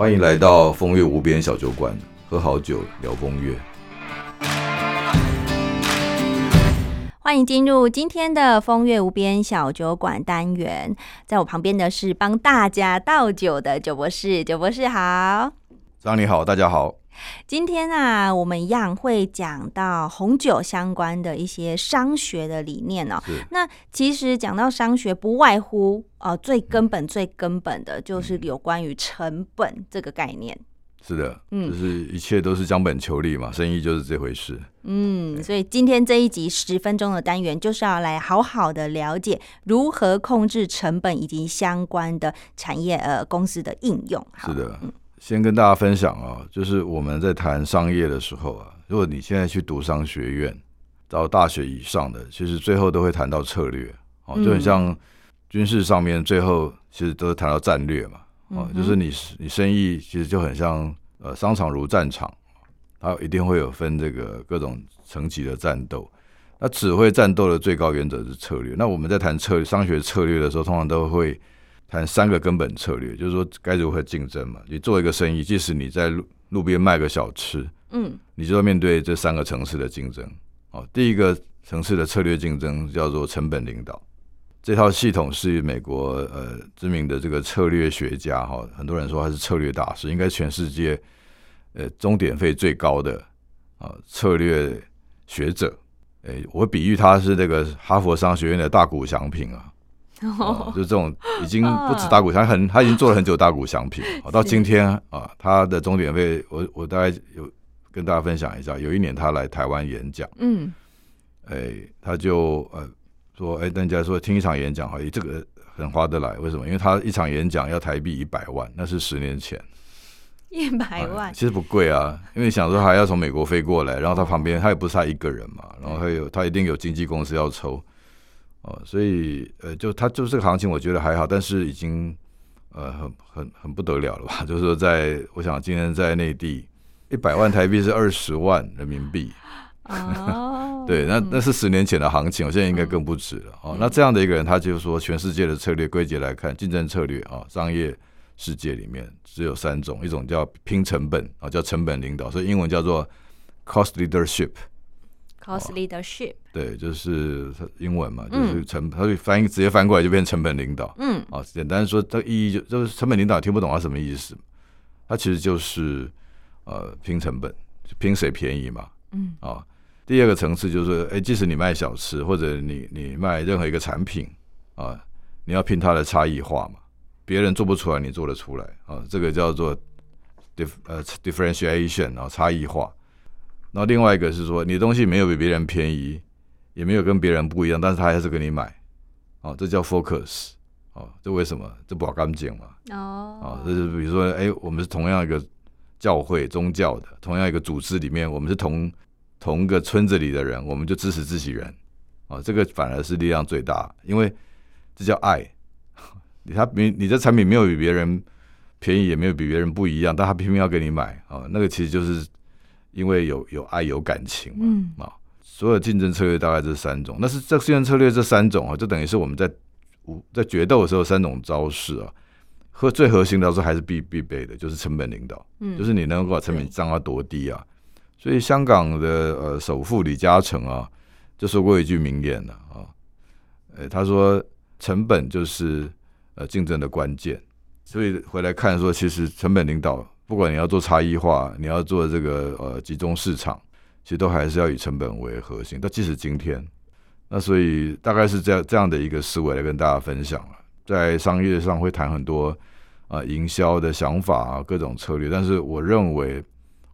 欢迎来到风月无边小酒馆，喝好酒聊风月。欢迎进入今天的风月无边小酒馆单元，在我旁边的是帮大家倒酒的酒博士，酒博士好。张你好，大家好。今天啊，我们一样会讲到红酒相关的一些商学的理念哦。那其实讲到商学，不外乎呃最根本、最根本的就是有关于成本这个概念。是的，嗯，就是一切都是将本求利嘛，生意就是这回事。嗯，所以今天这一集十分钟的单元，就是要来好好的了解如何控制成本以及相关的产业呃公司的应用。是的，先跟大家分享啊，就是我们在谈商业的时候啊，如果你现在去读商学院到大学以上的，其实最后都会谈到策略，哦，就很像军事上面最后其实都是谈到战略嘛。哦，就是你你生意其实就很像呃商场如战场，它一定会有分这个各种层级的战斗。那指挥战斗的最高原则是策略。那我们在谈策略商学策略的时候，通常都会谈三个根本策略，就是说该如何竞争嘛。你做一个生意，即使你在路路边卖个小吃，嗯，你就要面对这三个层次的竞争。哦，第一个层次的策略竞争叫做成本领导。这套系统是美国呃知名的这个策略学家哈，很多人说他是策略大师，应该全世界呃终点费最高的啊策略学者。诶，我比喻他是那个哈佛商学院的大谷祥平啊，就这种已经不止大股祥，很他已经做了很久大股祥品，到今天啊他的终点费，我我大概有跟大家分享一下，有一年他来台湾演讲，嗯，哎他就呃。说哎，人家说听一场演讲，哎，这个很划得来。为什么？因为他一场演讲要台币一百万，那是十年前。一百万其实不贵啊，因为想说还要从美国飞过来，然后他旁边他也不是他一个人嘛，然后还有他一定有经纪公司要抽哦，所以呃，就他就这个行情，我觉得还好，但是已经呃很很很不得了了吧？就是说，在我想今天在内地，一百万台币是二十万人民币。哦，对，那那是十年前的行情，我现在应该更不止了哦。那这样的一个人，他就说，全世界的策略归结来看，竞争策略啊，商业世界里面只有三种，一种叫拼成本啊，叫成本领导，所以英文叫做 cost leadership。Cost leadership，对，就是英文嘛，就是成，他就翻译直接翻过来就变成本领导。嗯，啊，简单说，这意义就就是成本领导听不懂他什么意思，他其实就是呃拼成本，拼谁便宜嘛。嗯，啊。第二个层次就是，哎，即使你卖小吃，或者你你卖任何一个产品啊，你要拼它的差异化嘛，别人做不出来，你做得出来啊，这个叫做 dif 呃 differentiation 啊，差异化。然后另外一个是说，你的东西没有比别人便宜，也没有跟别人不一样，但是他还是跟你买，哦，这叫 focus，哦，这为什么？这不好干净嘛？哦，啊，这是比如说，哎，我们是同样一个教会宗教的，同样一个组织里面，我们是同。同个村子里的人，我们就支持自己人，哦，这个反而是力量最大，因为这叫爱。你他你你的产品没有比别人便宜，也没有比别人不一样，但他偏偏要给你买啊，那个其实就是因为有有爱有感情嘛啊。所有竞争策略大概这三种，那是这竞争策略这三种啊，就等于是我们在在决斗的时候三种招式啊，和最核心的是还是必必备的，就是成本领导，嗯，就是你能够把成本降到多低啊。所以香港的呃首富李嘉诚啊，就说过一句名言了啊，呃他说成本就是呃竞争的关键，所以回来看说，其实成本领导，不管你要做差异化，你要做这个呃集中市场，其实都还是要以成本为核心。但即使今天，那所以大概是这样这样的一个思维来跟大家分享了，在商业上会谈很多啊营销的想法啊各种策略，但是我认为。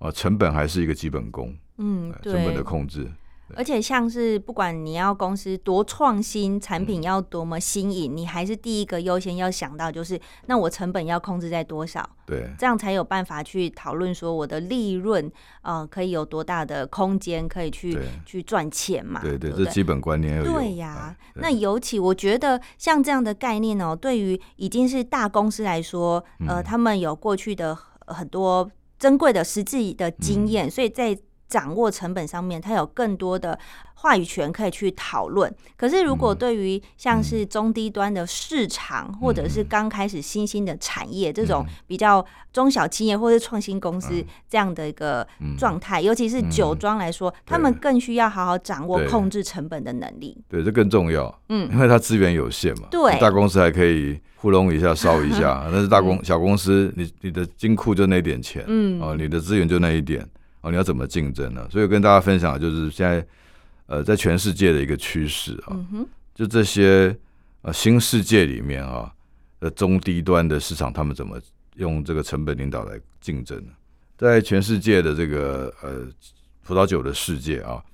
啊，成本还是一个基本功，嗯，成本的控制。而且像是不管你要公司多创新，产品要多么新颖，你还是第一个优先要想到就是，那我成本要控制在多少？对，这样才有办法去讨论说我的利润，呃，可以有多大的空间可以去去赚钱嘛？对对，这基本观念。对呀，那尤其我觉得像这样的概念哦，对于已经是大公司来说，呃，他们有过去的很多。珍贵的实际的经验，所以在掌握成本上面，他有更多的话语权可以去讨论。可是，如果对于像是中低端的市场，或者是刚开始新兴的产业这种比较中小企业或者创新公司这样的一个状态，尤其是酒庄来说，他们更需要好好掌握控制成本的能力。对，这更重要。嗯，因为它资源有限嘛。对，大公司还可以糊弄一下、烧一下，但是大公小公司，你你的金库就那点钱，嗯，哦，你的资源就那一点。哦，你要怎么竞争呢？所以跟大家分享，就是现在，呃，在全世界的一个趋势啊，就这些呃新世界里面啊的中低端的市场，他们怎么用这个成本领导来竞争呢？在全世界的这个呃葡萄酒的世界啊，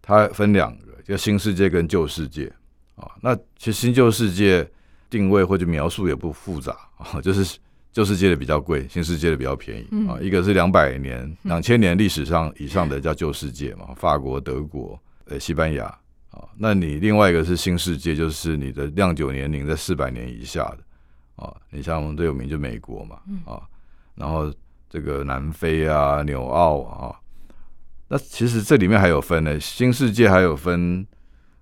它分两个，叫新世界跟旧世界啊。那其实新旧世界定位或者描述也不复杂啊，就是。旧世界的比较贵，新世界的比较便宜啊。一个是两百年、两千年历史上以上的叫旧世界嘛，法国、德国、呃西班牙啊。那你另外一个是新世界，就是你的酿酒年龄在四百年以下的啊。你像我们最有名就美国嘛啊，然后这个南非啊、纽澳啊。那其实这里面还有分呢，新世界还有分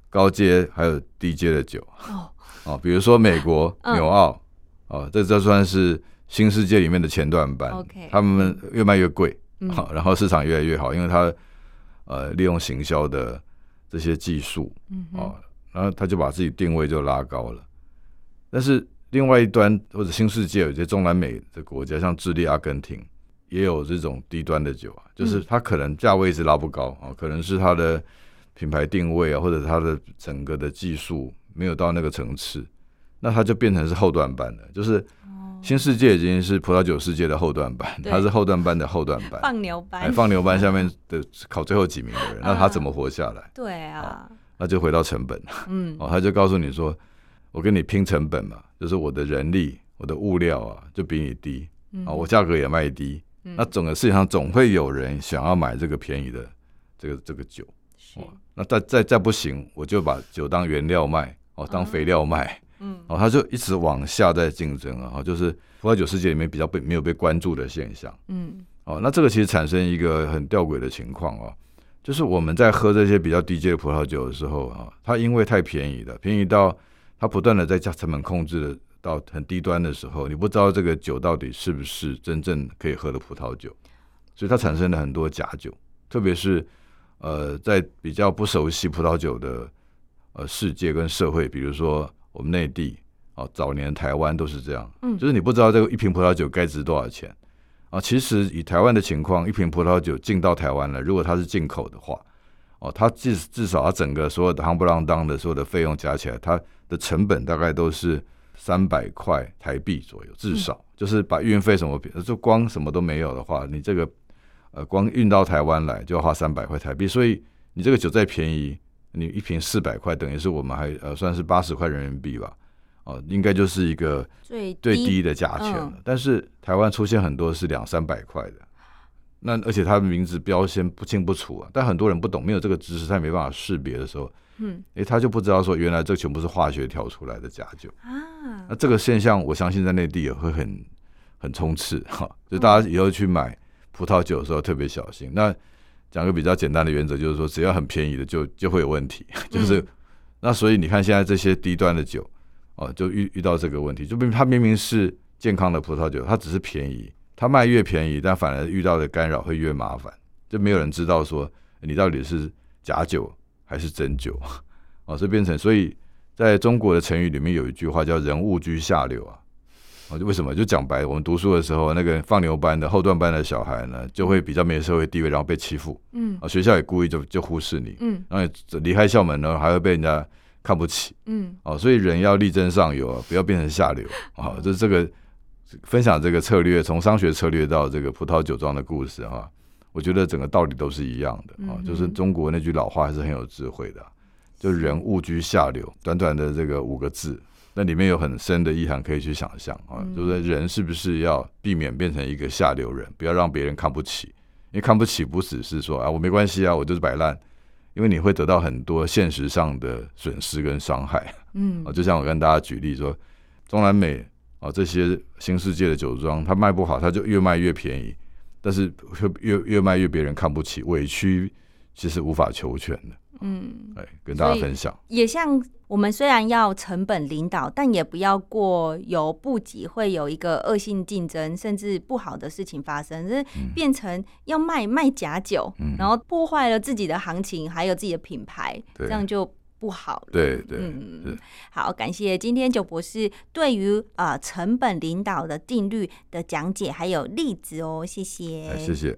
高阶还有低阶的酒哦。啊，比如说美国纽澳啊，这这算是。新世界里面的前段班，他们越卖越贵，好，然后市场越来越好，因为他呃利用行销的这些技术，哦，然后他就把自己定位就拉高了。但是另外一端或者新世界有些中南美的国家，像智利、阿根廷，也有这种低端的酒啊，就是它可能价位一直拉不高啊，可能是它的品牌定位啊，或者它的整个的技术没有到那个层次，那它就变成是后段班的，就是。新世界已经是葡萄酒世界的后段班，它是后段班的后段班，放牛班，放牛班下面的考最后几名的人，那他怎么活下来？对啊，那就回到成本，嗯，哦，他就告诉你说，我跟你拼成本嘛，就是我的人力、我的物料啊，就比你低，啊，我价格也卖低，那整个世界上总会有人想要买这个便宜的这个这个酒，哦，那再再再不行，我就把酒当原料卖，哦，当肥料卖。嗯，哦，他就一直往下在竞争啊，就是葡萄酒世界里面比较被没有被关注的现象。嗯，哦，那这个其实产生一个很吊诡的情况哦，就是我们在喝这些比较低阶的葡萄酒的时候啊，它因为太便宜了，便宜到它不断的在加成本控制的到很低端的时候，你不知道这个酒到底是不是真正可以喝的葡萄酒，所以它产生了很多假酒，特别是呃，在比较不熟悉葡萄酒的呃世界跟社会，比如说。我们内地啊，早年台湾都是这样，嗯，就是你不知道这个一瓶葡萄酒该值多少钱啊。其实以台湾的情况，一瓶葡萄酒进到台湾了，如果它是进口的话，哦，它至至少它整个所有的夯不啷当的所有的费用加起来，它的成本大概都是三百块台币左右，至少就是把运费什么，就光什么都没有的话，你这个呃光运到台湾来就要花三百块台币，所以你这个酒再便宜。你一瓶四百块，等于是我们还呃算是八十块人民币吧，哦，应该就是一个最最低的价钱了。但是台湾出现很多是两三百块的，那而且它的名字标签不清不楚啊，但很多人不懂，没有这个知识，他也没办法识别的时候，嗯，哎，他就不知道说原来这全部是化学调出来的假酒啊。那这个现象，我相信在内地也会很很充斥哈，就大家以后去买葡萄酒的时候特别小心。那讲个比较简单的原则，就是说，只要很便宜的，就就会有问题。就是那所以你看，现在这些低端的酒，哦，就遇遇到这个问题，就明它明明是健康的葡萄酒，它只是便宜，它卖越便宜，但反而遇到的干扰会越麻烦，就没有人知道说你到底是假酒还是真酒，哦，所以变成，所以在中国的成语里面有一句话叫“人物居下流”啊。就为什么？就讲白，我们读书的时候，那个放牛班的后段班的小孩呢，就会比较没有社会地位，然后被欺负。嗯，啊，学校也故意就就忽视你。嗯，然后离开校门呢，还会被人家看不起。嗯，哦，所以人要力争上游啊，不要变成下流。啊，就这个分享这个策略，从商学策略到这个葡萄酒庄的故事哈，我觉得整个道理都是一样的啊。就是中国那句老话还是很有智慧的，就人勿居下流。短短的这个五个字。那里面有很深的意涵可以去想象啊，就是人是不是要避免变成一个下流人，不要让别人看不起，因为看不起不只是说啊我没关系啊，我就是摆烂，因为你会得到很多现实上的损失跟伤害。嗯，啊，就像我跟大家举例说，中南美啊这些新世界的酒庄，它卖不好，它就越卖越便宜，但是越越卖越别人看不起，委屈其实无法求全的。嗯，哎，跟大家分享。也像我们虽然要成本领导，但也不要过犹不及，会有一个恶性竞争，甚至不好的事情发生，是变成要卖卖假酒，然后破坏了自己的行情，还有自己的品牌，这样就。不好，对对，嗯，好，感谢今天九博士对于呃成本领导的定律的讲解还有例子哦，谢谢，谢谢。